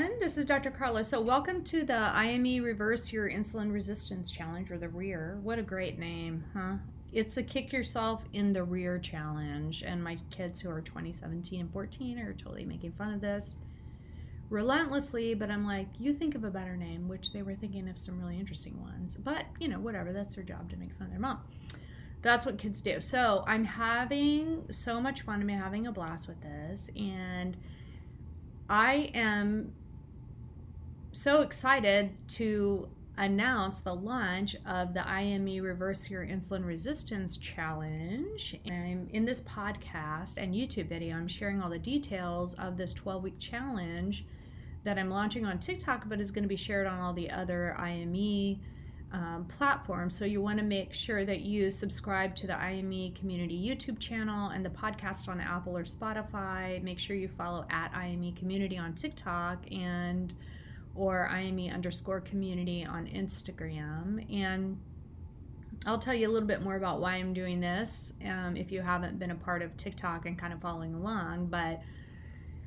Everyone. This is Dr. Carla. So, welcome to the IME Reverse Your Insulin Resistance Challenge or the REAR. What a great name, huh? It's a kick yourself in the rear challenge. And my kids who are 20, 17, and 14 are totally making fun of this relentlessly. But I'm like, you think of a better name, which they were thinking of some really interesting ones. But, you know, whatever. That's their job to make fun of their mom that's what kids do. So I'm having so much fun. I'm having a blast with this. And I am so excited to announce the launch of the IME Reverse Your Insulin Resistance Challenge. And in this podcast and YouTube video, I'm sharing all the details of this 12 week challenge that I'm launching on TikTok, but is going to be shared on all the other IME um, platforms. So you want to make sure that you subscribe to the IME Community YouTube channel and the podcast on Apple or Spotify. Make sure you follow at IME Community on TikTok and or IME underscore community on Instagram. And I'll tell you a little bit more about why I'm doing this um, if you haven't been a part of TikTok and kind of following along. But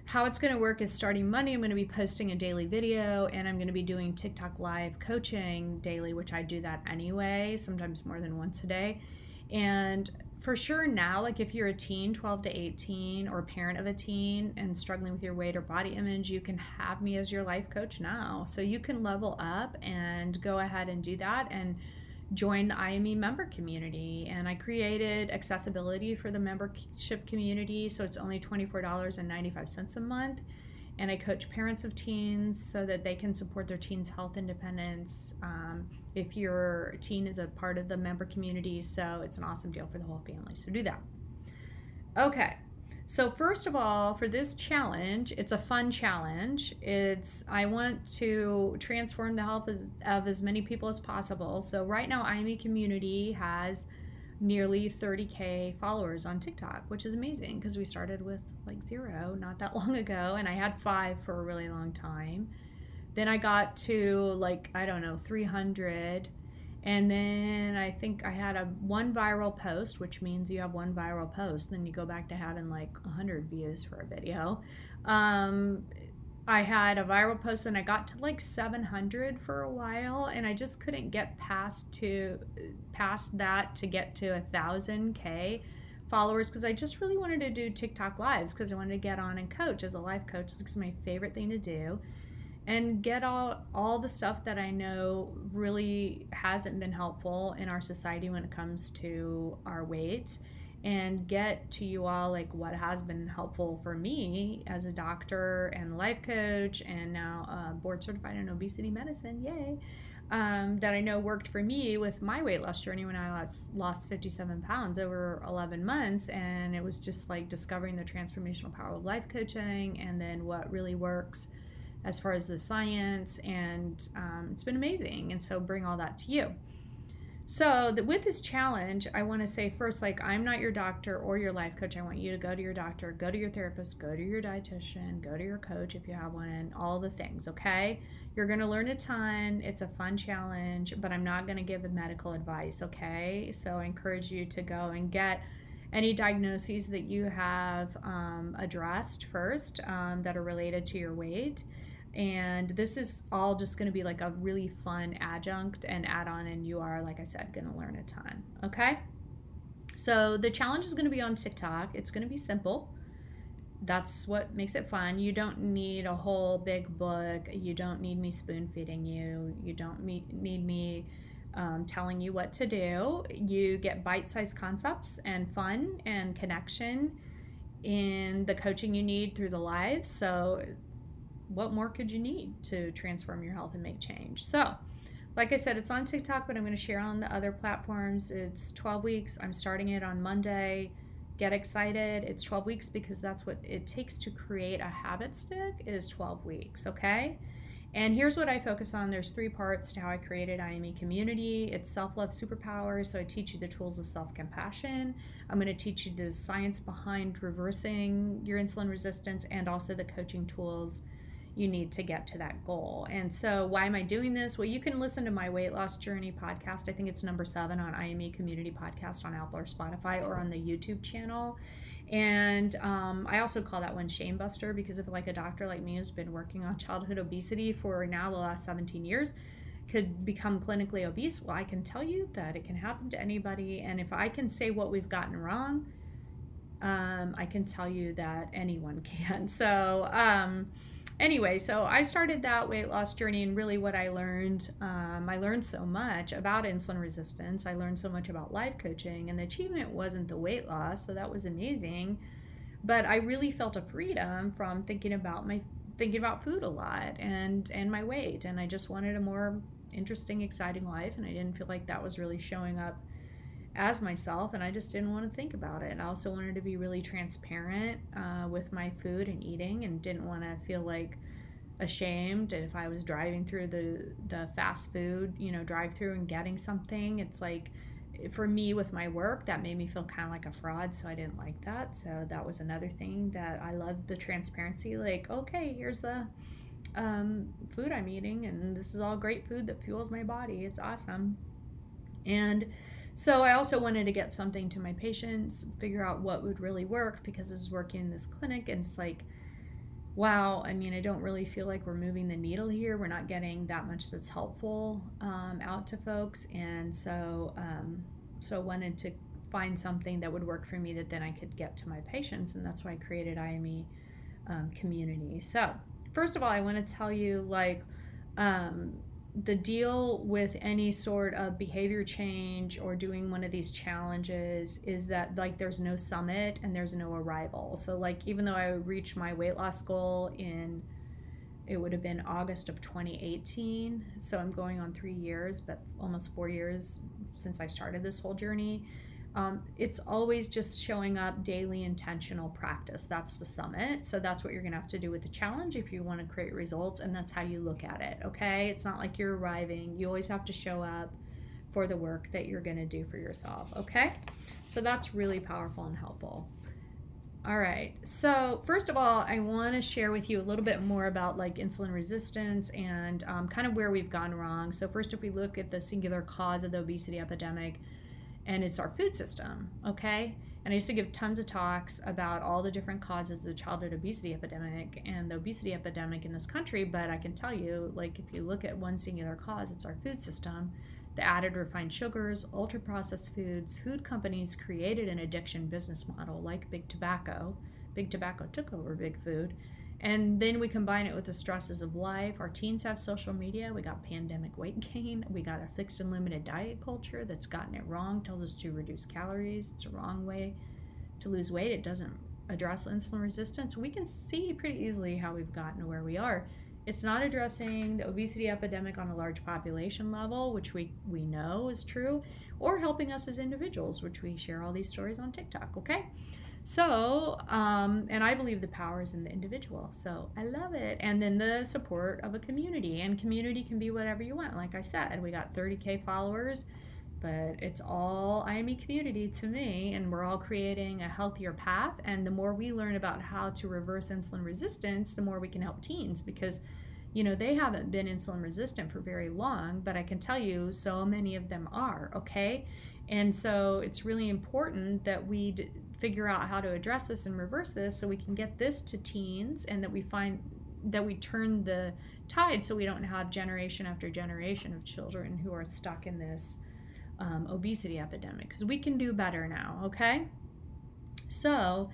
how it's going to work is starting Monday, I'm going to be posting a daily video and I'm going to be doing TikTok live coaching daily, which I do that anyway, sometimes more than once a day. And for sure now, like if you're a teen, 12 to 18, or a parent of a teen and struggling with your weight or body image, you can have me as your life coach now. So you can level up and go ahead and do that and join the IME member community. And I created accessibility for the membership community. So it's only $24.95 a month. And I coach parents of teens so that they can support their teens' health independence. Um, if your teen is a part of the member community, so it's an awesome deal for the whole family. So do that. Okay. So first of all, for this challenge, it's a fun challenge. It's I want to transform the health of, of as many people as possible. So right now, IME community has nearly 30k followers on TikTok, which is amazing because we started with like zero not that long ago, and I had five for a really long time. Then I got to like I don't know 300 and then I think I had a one viral post, which means you have one viral post. Then you go back to having like 100 views for a video. Um, I had a viral post and I got to like 700 for a while, and I just couldn't get past to past that to get to a thousand k followers because I just really wanted to do TikTok lives because I wanted to get on and coach as a life coach. It's my favorite thing to do and get all all the stuff that I know really hasn't been helpful in our society when it comes to our weight and get to you all like what has been helpful for me as a doctor and life coach and now uh, board certified in obesity medicine yay um, that I know worked for me with my weight loss journey when I lost, lost 57 pounds over 11 months. And it was just like discovering the transformational power of life coaching and then what really works as far as the science, and um, it's been amazing. And so, bring all that to you. So, the, with this challenge, I want to say first, like, I'm not your doctor or your life coach. I want you to go to your doctor, go to your therapist, go to your dietitian, go to your coach if you have one, all the things, okay? You're going to learn a ton. It's a fun challenge, but I'm not going to give medical advice, okay? So, I encourage you to go and get any diagnoses that you have um, addressed first um, that are related to your weight and this is all just going to be like a really fun adjunct and add-on and you are like i said going to learn a ton okay? So the challenge is going to be on tiktok. It's going to be simple. That's what makes it fun. You don't need a whole big book. You don't need me spoon feeding you. You don't need me um, telling you what to do. You get bite-sized concepts and fun and connection in the coaching you need through the lives. So, what more could you need to transform your health and make change? So, like I said, it's on TikTok, but I'm going to share on the other platforms. It's 12 weeks. I'm starting it on Monday. Get excited. It's 12 weeks because that's what it takes to create a habit stick is 12 weeks, okay? And here's what I focus on. There's three parts to how I created IME Community. It's self-love superpowers, So I teach you the tools of self-compassion. I'm going to teach you the science behind reversing your insulin resistance and also the coaching tools you need to get to that goal. And so, why am I doing this? Well, you can listen to my weight loss journey podcast. I think it's number seven on IME Community Podcast on Apple or Spotify or on the YouTube channel. And um, I also call that one shame buster because if like a doctor like me who's been working on childhood obesity for now the last 17 years could become clinically obese, well, I can tell you that it can happen to anybody. And if I can say what we've gotten wrong, um, I can tell you that anyone can. So, um, anyway, so I started that weight loss journey, and really what I learned, um, I learned so much about insulin resistance. I learned so much about life coaching, and the achievement wasn't the weight loss, so that was amazing. But I really felt a freedom from thinking about my thinking about food a lot and and my weight, and I just wanted a more interesting, exciting life, and I didn't feel like that was really showing up as myself and I just didn't want to think about it. I also wanted to be really transparent uh, with my food and eating and didn't want to feel like ashamed if I was driving through the the fast food, you know, drive through and getting something. It's like for me with my work that made me feel kind of like a fraud so i didn't like that so that was another thing that i loved the transparency like okay here's the um, food i'm eating and this is all great food that fuels my body it's awesome and so I also wanted to get something to my patients, figure out what would really work because I was working in this clinic and it's like, wow, I mean, I don't really feel like we're moving the needle here. We're not getting that much that's helpful um, out to folks. And so, um, so I wanted to find something that would work for me that then I could get to my patients. And that's why I created IME um, community. So first of all, I want to tell you like, um, the deal with any sort of behavior change or doing one of these challenges is that like there's no summit and there's no arrival. So like even though I reached my weight loss goal in it would have been August of 2018. So I'm going on 3 years, but almost 4 years since I started this whole journey. Um, it's always just showing up daily intentional practice. That's the summit. So that's what you're going to have to do with the challenge if you want to create results. And that's how you look at it. Okay. It's not like you're arriving. You always have to show up for the work that you're going to do for yourself. Okay. So that's really powerful and helpful. All right. So first of all, I want to share with you a little bit more about like insulin resistance and um, kind of where we've gone wrong. So first, if we look at the singular cause of the obesity epidemic, and it's our food system, okay? And I used to give tons of talks about all the different causes of childhood obesity epidemic and the obesity epidemic in this country, but I can tell you, like, if you look at one singular cause, it's our food system. The added refined sugars, ultra processed foods, food companies created an addiction business model like big tobacco. Big tobacco took over big food and then we combine it with the stresses of life. Our teens have social media. We got pandemic weight gain. We got a fixed and limited diet culture that's gotten it wrong, tells us to reduce calories. It's a wrong way to lose weight. It doesn't address insulin resistance. We can see pretty easily how we've gotten to where we are. It's not addressing the obesity epidemic on a large population level, which we, we know is true, or helping us as individuals, which we share all these stories on TikTok, okay? So, um, and I believe the power is in the individual. So I love it. And then the support of a community. And community can be whatever you want. Like I said, we got 30K followers, but it's all IME community to me. And we're all creating a healthier path. And the more we learn about how to reverse insulin resistance, the more we can help teens because you know, they haven't been insulin resistant for very long, but I can tell you so many of them are, okay? And so it's really important that we d- figure out how to address this and reverse this so we can get this to teens and that we find that we turn the tide so we don't have generation after generation of children who are stuck in this um, obesity epidemic. Because we can do better now okay? So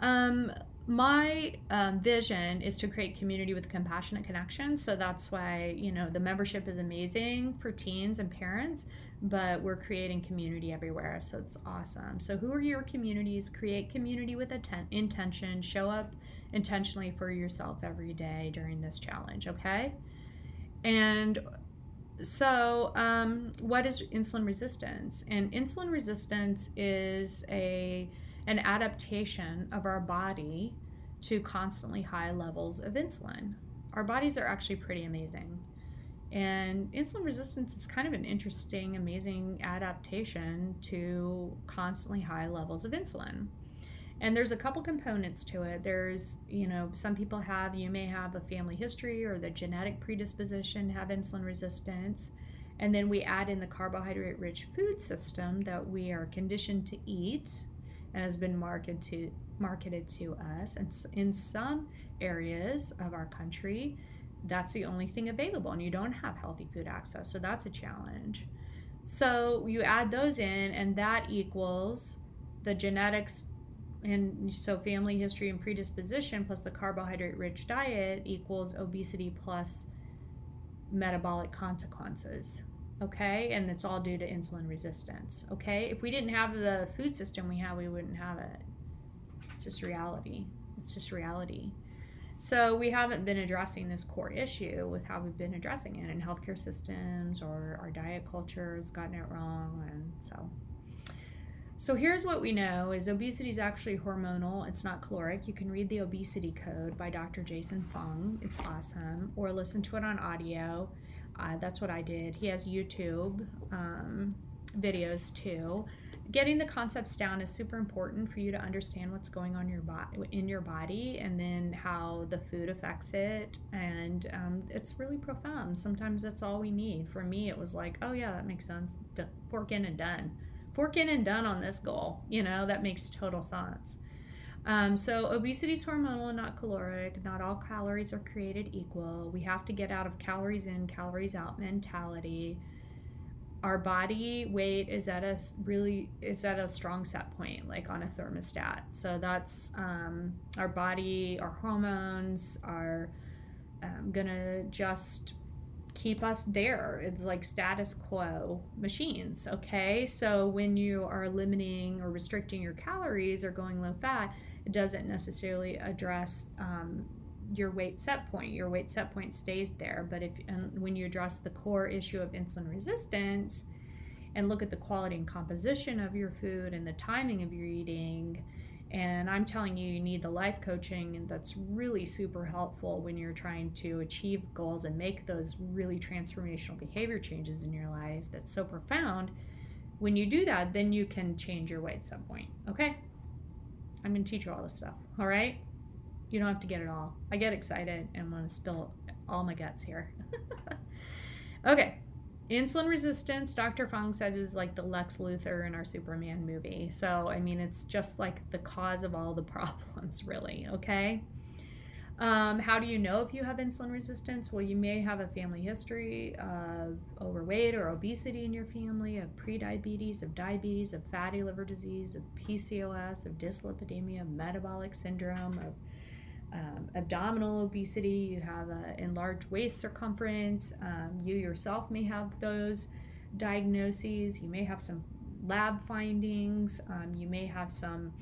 um, my um, vision is to create community with compassionate connection. So that's why you know the membership is amazing for teens and parents but we're creating community everywhere so it's awesome. So who are your communities? Create community with atten- intention. Show up intentionally for yourself every day during this challenge okay? And so um, what is insulin resistance? And insulin resistance is a an adaptation of our body to constantly high levels of insulin. Our bodies are actually pretty amazing and insulin resistance is kind of an interesting, amazing adaptation to constantly high levels of insulin. And there's a couple components to it. There's, you know, some people have, you may have a family history or the genetic predisposition to have insulin resistance. And then we add in the carbohydrate rich food system that we are conditioned to eat and has been marketed to marketed to us and in some areas of our country that's the only thing available and you don't have healthy food access so that's a challenge. So you add those in and that equals the genetics and so family history and predisposition plus the carbohydrate rich diet equals obesity plus metabolic consequences okay? And it's all due to insulin resistance okay? If we didn't have the food system we have we wouldn't have it. It's just reality. It's just reality so we haven't been addressing this core issue with how we've been addressing it in healthcare systems or our diet culture has gotten it wrong and so. So here's what we know is obesity is actually hormonal. It's not caloric. You can read the obesity code by dr jason fung. It's awesome. Or listen to it on audio. Uh, that's what i did. He has youtube um, videos too getting the concepts down is super important for you to understand what's going on your body in your body and then how the food affects it. And um, it's really profound. Sometimes that's all we need. For me it was like oh yeah that makes sense. Fork in and done. Fork in and done on this goal. You know that makes total sense. Um, so obesity is hormonal and not caloric. Not all calories are created equal. We have to get out of calories in calories out mentality our body weight is at a really is at a strong set point like on a thermostat. So that's um, our body our hormones are um, gonna just keep us there. It's like status quo machines okay? So when you are limiting or restricting your calories or going low fat it doesn't necessarily address um, your weight set point. Your weight set point stays there. But if and when you address the core issue of insulin resistance and look at the quality and composition of your food and the timing of your eating, and I'm telling you, you need the life coaching, and that's really super helpful when you're trying to achieve goals and make those really transformational behavior changes in your life. That's so profound. When you do that, then you can change your weight set point. Okay? I'm going to teach you all this stuff. All right? You don't have to get it all. I get excited and want to spill all my guts here. okay, insulin resistance, Dr. Fung says, is like the Lex Luthor in our Superman movie. So, I mean, it's just like the cause of all the problems, really, okay? Um, how do you know if you have insulin resistance? Well, you may have a family history of overweight or obesity in your family, of prediabetes, of diabetes, of fatty liver disease, of PCOS, of dyslipidemia, of metabolic syndrome, of um, abdominal obesity, you have an enlarged waist circumference, um, you yourself may have those diagnoses, you may have some lab findings, um, you may have some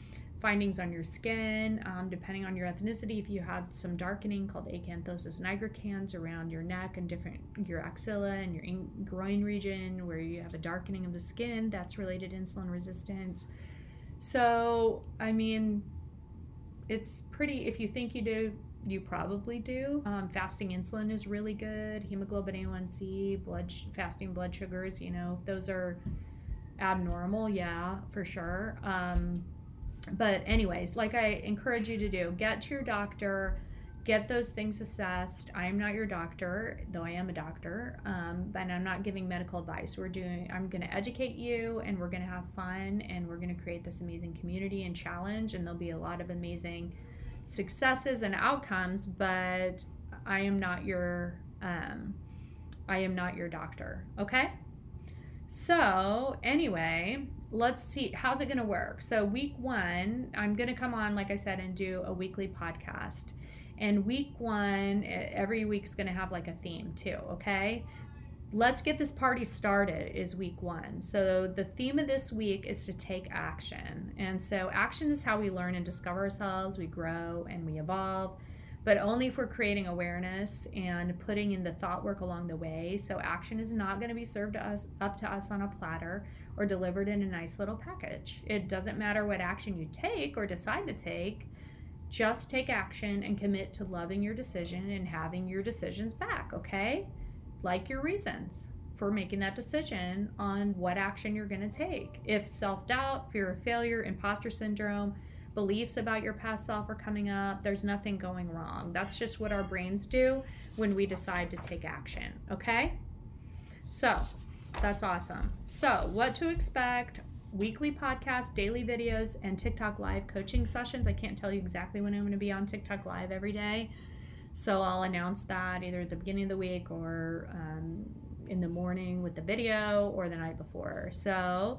findings on your skin, um, depending on your ethnicity. If you have some darkening called acanthosis nigricans around your neck and different your axilla and your in- groin region, where you have a darkening of the skin, that's related to insulin resistance. So, I mean, it's pretty, if you think you do, you probably do. Um, fasting insulin is really good. Hemoglobin A1C, blood fasting blood sugars, you know, those are abnormal, yeah, for sure. Um, but anyways, like I encourage you to do, get to your doctor, get those things assessed. I am not your doctor, though I am a doctor, um, but I'm not giving medical advice. We're doing. I'm going to educate you, and we're going to have fun, and we're going to create this amazing community and challenge, and there'll be a lot of amazing successes and outcomes. But I am not your. Um, I am not your doctor. Okay. So anyway, let's see how's it going to work. So week one, I'm going to come on, like I said, and do a weekly podcast and week one, every week's going to have like a theme too, okay? let's get this party started is week one. So the theme of this week is to take action. And so action is how we learn and discover ourselves, we grow and we evolve, but only if we're creating awareness and putting in the thought work along the way. So action is not going to be served to us up to us on a platter or delivered in a nice little package. It doesn't matter what action you take or decide to take. Just take action and commit to loving your decision and having your decisions back, okay? like your reasons for making that decision on what action you're going to take. If self doubt, fear of failure, imposter syndrome, beliefs about your past self are coming up, there's nothing going wrong. That's just what our brains do when we decide to take action. Okay? So that's awesome. So, what to expect? Weekly podcast, daily videos, and TikTok live coaching sessions. I can't tell you exactly when I'm going to be on TikTok live every day so I'll announce that either at the beginning of the week or um, in the morning with the video or the night before. So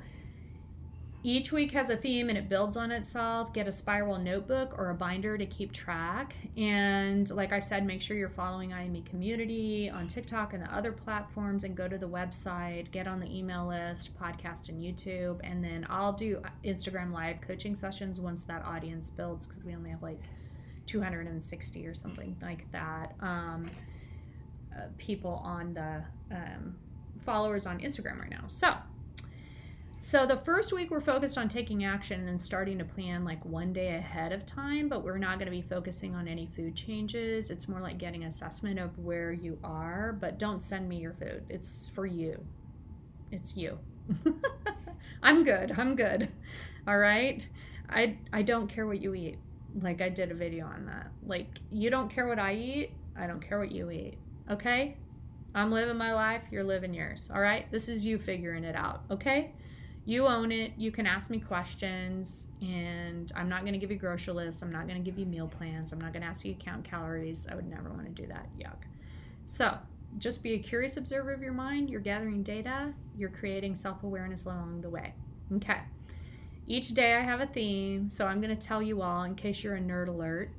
each week has a theme and it builds on itself. Get a spiral notebook or a binder to keep track. And like I said, make sure you're following IME Community on TikTok and the other platforms and go to the website, get on the email list, podcast, and YouTube. And then I'll do Instagram live coaching sessions once that audience builds because we only have like 260 or something like that um, uh, people on the um, followers on Instagram right now. So, so the first week we're focused on taking action and starting to plan like one day ahead of time, but we're not going to be focusing on any food changes. It's more like getting assessment of where you are, but don't send me your food. It's for you. It's you. I'm good. I'm good. All right. I I don't care what you eat. Like I did a video on that. Like you don't care what I eat, I don't care what you eat. Okay? I'm living my life, you're living yours. All right? This is you figuring it out, okay? You own it. You can ask me questions, and I'm not going to give you grocery lists. I'm not going to give you meal plans. I'm not going to ask you to count calories. I would never want to do that. Yuck. So, just be a curious observer of your mind. You're gathering data, you're creating self awareness along the way. Okay. Each day I have a theme, so I'm going to tell you all in case you're a nerd alert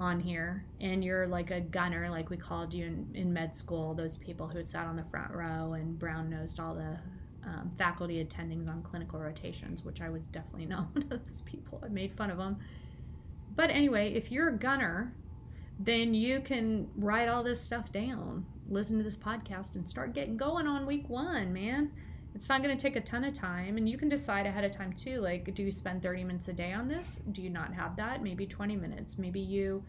on here and you're like a gunner, like we called you in, in med school, those people who sat on the front row and brown nosed all the um, faculty attendings on clinical rotations, which I was definitely not one of those people. I made fun of them. But anyway, if you're a gunner, then you can write all this stuff down, listen to this podcast, and start getting going on week one, man. It's not going to take a ton of time and you can decide ahead of time too like do you spend 30 minutes a day on this? Do you not have that? Maybe 20 minutes. Maybe you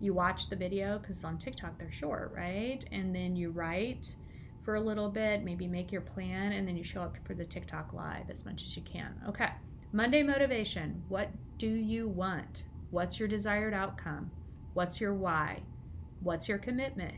you watch the video because on tiktok they're short right? And then you write for a little bit maybe make your plan and then you show up for the tiktok live as much as you can okay monday motivation what do you want what's your desired outcome what's your why what's your commitment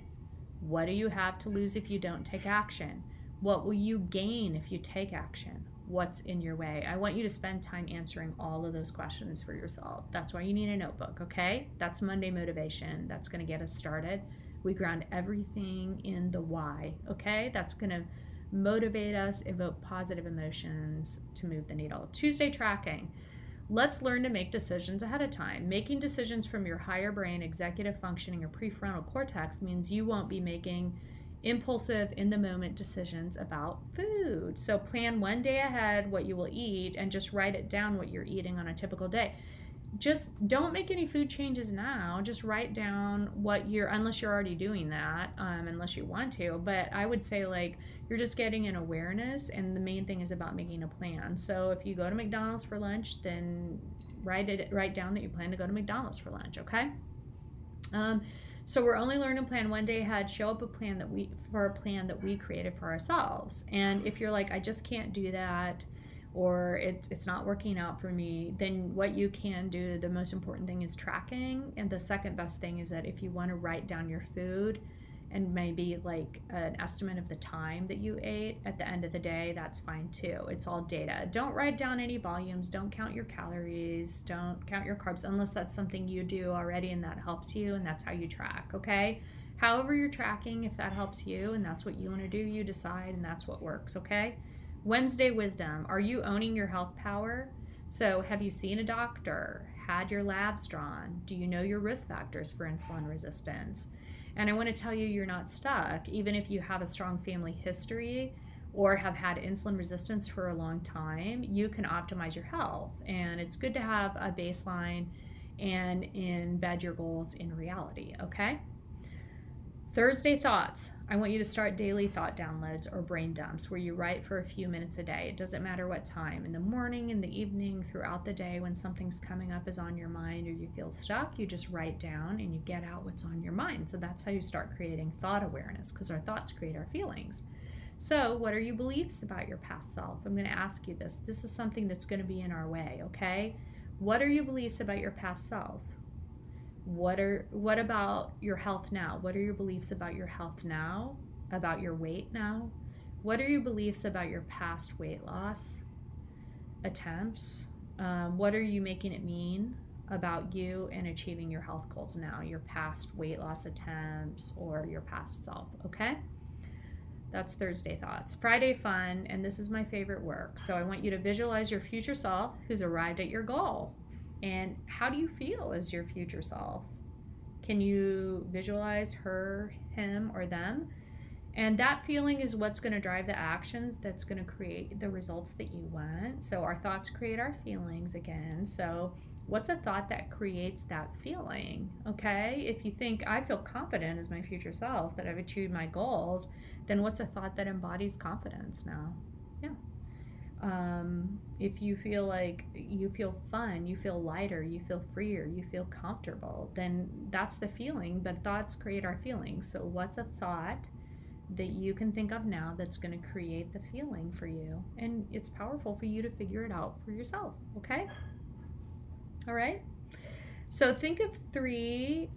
what do you have to lose if you don't take action what will you gain if you take action? What's in your way? I want you to spend time answering all of those questions for yourself. That's why you need a notebook, okay? That's Monday motivation. That's going to get us started. We ground everything in the why, okay? That's going to motivate us, evoke positive emotions to move the needle. Tuesday tracking. Let's learn to make decisions ahead of time. Making decisions from your higher brain, executive functioning, or prefrontal cortex means you won't be making impulsive in the moment decisions about food. So plan one day ahead what you will eat and just write it down what you're eating on a typical day. Just don't make any food changes now. Just write down what you're, unless you're already doing that, um, unless you want to. But I would say, like, you're just getting an awareness, and the main thing is about making a plan. So if you go to McDonald's for lunch, then write it, write down that you plan to go to McDonald's for lunch, okay? Um, so we're only learning plan one day ahead. Show up a plan that we for a plan that we created for ourselves. And if you're like, I just can't do that, or it's it's not working out for me, then what you can do, the most important thing is tracking. And the second best thing is that if you want to write down your food and maybe like an estimate of the time that you ate at the end of the day, that's fine too. It's all data. Don't write down any volumes, don't count your calories, don't count your carbs unless that's something you do already and that helps you and that's how you track, okay? However, you're tracking, if that helps you and that's what you want to do, you decide and that's what works, okay? Wednesday wisdom Are you owning your health power? So, have you seen a doctor? Had your labs drawn? Do you know your risk factors for insulin resistance? And I want to tell you, you're not stuck. Even if you have a strong family history or have had insulin resistance for a long time, you can optimize your health. And it's good to have a baseline and embed your goals in reality, okay? Thursday thoughts. I want you to start daily thought downloads or brain dumps where you write for a few minutes a day. It doesn't matter what time, in the morning, in the evening, throughout the day, when something's coming up is on your mind or you feel stuck, you just write down and you get out what's on your mind. So that's how you start creating thought awareness because our thoughts create our feelings. So, what are your beliefs about your past self? I'm going to ask you this. This is something that's going to be in our way, okay? What are your beliefs about your past self? What are what about your health now what are your beliefs about your health now about your weight now what are your beliefs about your past weight loss attempts um, what are you making it mean about you and achieving your health goals now your past weight loss attempts or your past self okay that's Thursday thoughts. Friday fun, and this is my favorite work. So I want you to visualize your future self who's arrived at your goal. And how do you feel as your future self? Can you visualize her, him, or them? And that feeling is what's going to drive the actions that's going to create the results that you want. So, our thoughts create our feelings again. So, what's a thought that creates that feeling? Okay. If you think, I feel confident as my future self that I've achieved my goals, then what's a thought that embodies confidence now? Yeah um, if you feel like you feel fun, you feel lighter, you feel freer, you feel comfortable, then that's the feeling. But thoughts create our feelings. So, what's a thought that you can think of now that's going to create the feeling for you? And it's powerful for you to figure it out for yourself. Okay? All right? So, think of three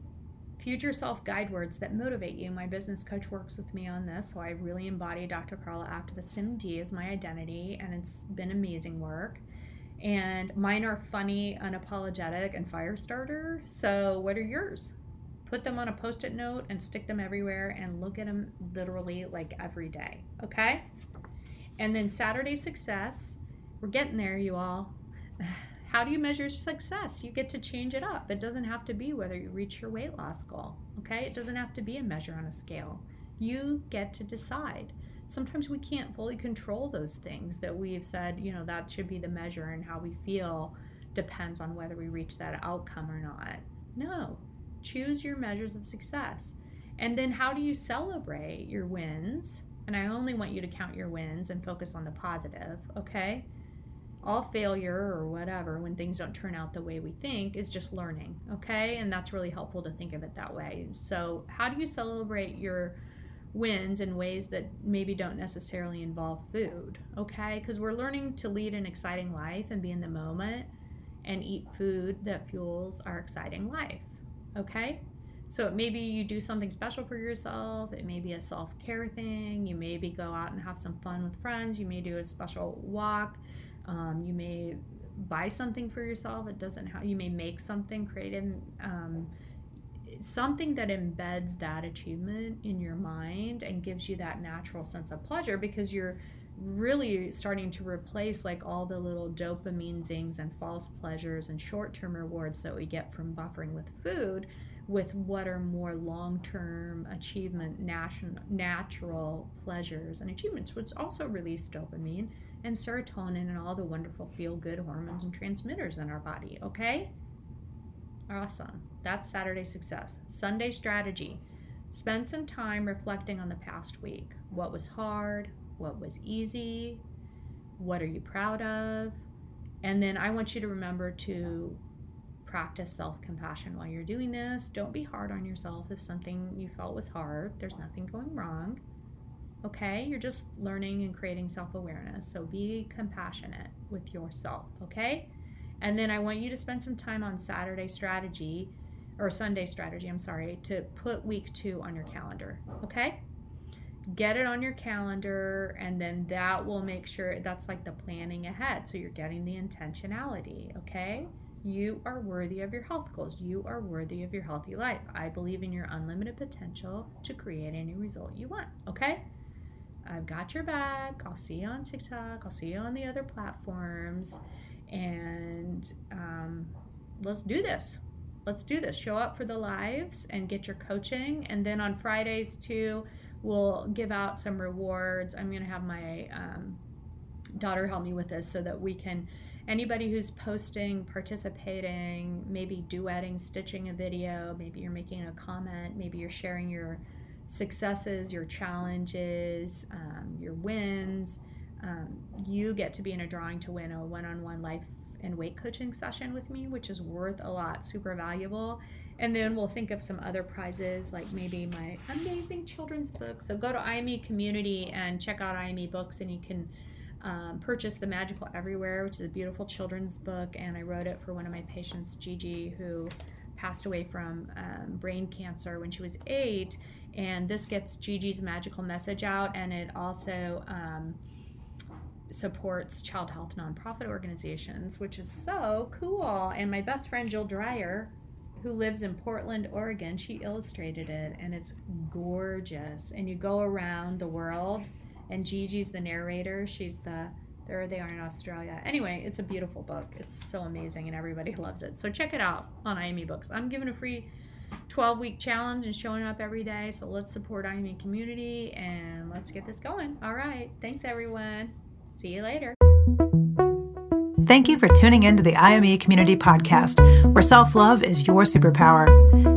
future self guide words that motivate you. My business coach works with me on this, so I really embody Dr. Carla Activist MD as my identity, and it's been amazing work. And mine are funny, unapologetic, and fire starter. So, what are yours? Put them on a post it note and stick them everywhere and look at them literally like every day. Okay? And then Saturday success. We're getting there, you all. How do you measure success? You get to change it up. It doesn't have to be whether you reach your weight loss goal, okay? It doesn't have to be a measure on a scale. You get to decide. Sometimes we can't fully control those things that we've said, you know, that should be the measure, and how we feel depends on whether we reach that outcome or not. No, choose your measures of success. And then how do you celebrate your wins? And I only want you to count your wins and focus on the positive, okay? All failure or whatever when things don't turn out the way we think is just learning okay and that's really helpful to think of it that way so how do you celebrate your wins in ways that maybe don't necessarily involve food okay because we're learning to lead an exciting life and be in the moment and eat food that fuels our exciting life okay so maybe you do something special for yourself. It may be a self care thing. You maybe go out and have some fun with friends. You may do a special walk. Um, you may buy something for yourself. It doesn't have, you may make something, creative, um, something that embeds that achievement in your mind and gives you that natural sense of pleasure because you're really starting to replace like all the little dopamine zings and false pleasures and short-term rewards that we get from buffering with food with what are more long-term achievement natural pleasures and achievements which also release dopamine and serotonin and all the wonderful feel-good hormones and transmitters in our body okay? Awesome. That's saturday success. Sunday strategy. Spend some time reflecting on the past week. What was hard? What was easy? What are you proud of? And then i want you to remember to practice self compassion while you're doing this. Don't be hard on yourself if something you felt was hard. There's nothing going wrong. Okay? You're just learning and creating self awareness. So be compassionate with yourself. Okay? And then I want you to spend some time on Saturday strategy or Sunday strategy, I'm sorry, to put week two on your calendar. Okay? Get it on your calendar, and then that will make sure that's like the planning ahead. So you're getting the intentionality. Okay? You are worthy of your health goals. You are worthy of your healthy life. I believe in your unlimited potential to create any result you want. Okay? I've got your back. I'll see you on TikTok. I'll see you on the other platforms. And um, let's do this. let's do this. Show up for the lives and get your coaching. And then on Fridays, too, we'll give out some rewards. I'm going to have my um, daughter help me with this so that we can anybody who's posting participating maybe duetting stitching a video maybe you're making a comment maybe you're sharing your successes your challenges um, your wins um, you get to be in a drawing to win a one-on-one life and weight coaching session with me which is worth a lot super valuable. And then we'll think of some other prizes like maybe my amazing children's book. So go to IME community and check out IME books and you can um, purchased The Magical Everywhere, which is a beautiful children's book, and I wrote it for one of my patients, Gigi, who passed away from um, brain cancer when she was eight. And this gets Gigi's magical message out, and it also um, supports child health nonprofit organizations, which is so cool. And my best friend, Jill Dreyer, who lives in Portland, Oregon, she illustrated it, and it's gorgeous. And you go around the world and Gigi's the narrator. She's the there they are in Australia. Anyway, it's a beautiful book. It's so amazing and everybody loves it. So check it out on IME Books. I'm giving a free 12 week challenge and showing up every day. So let's support IME community and let's get this going. All right. Thanks everyone. See you later. Thank you for tuning in to the IME Community Podcast, where self love is your superpower.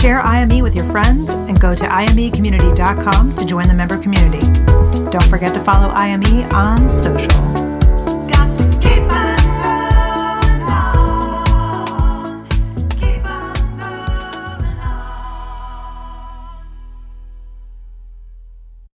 Share IME with your friends and go to imecommunity.com to join the member community. Don't forget to follow IME on social.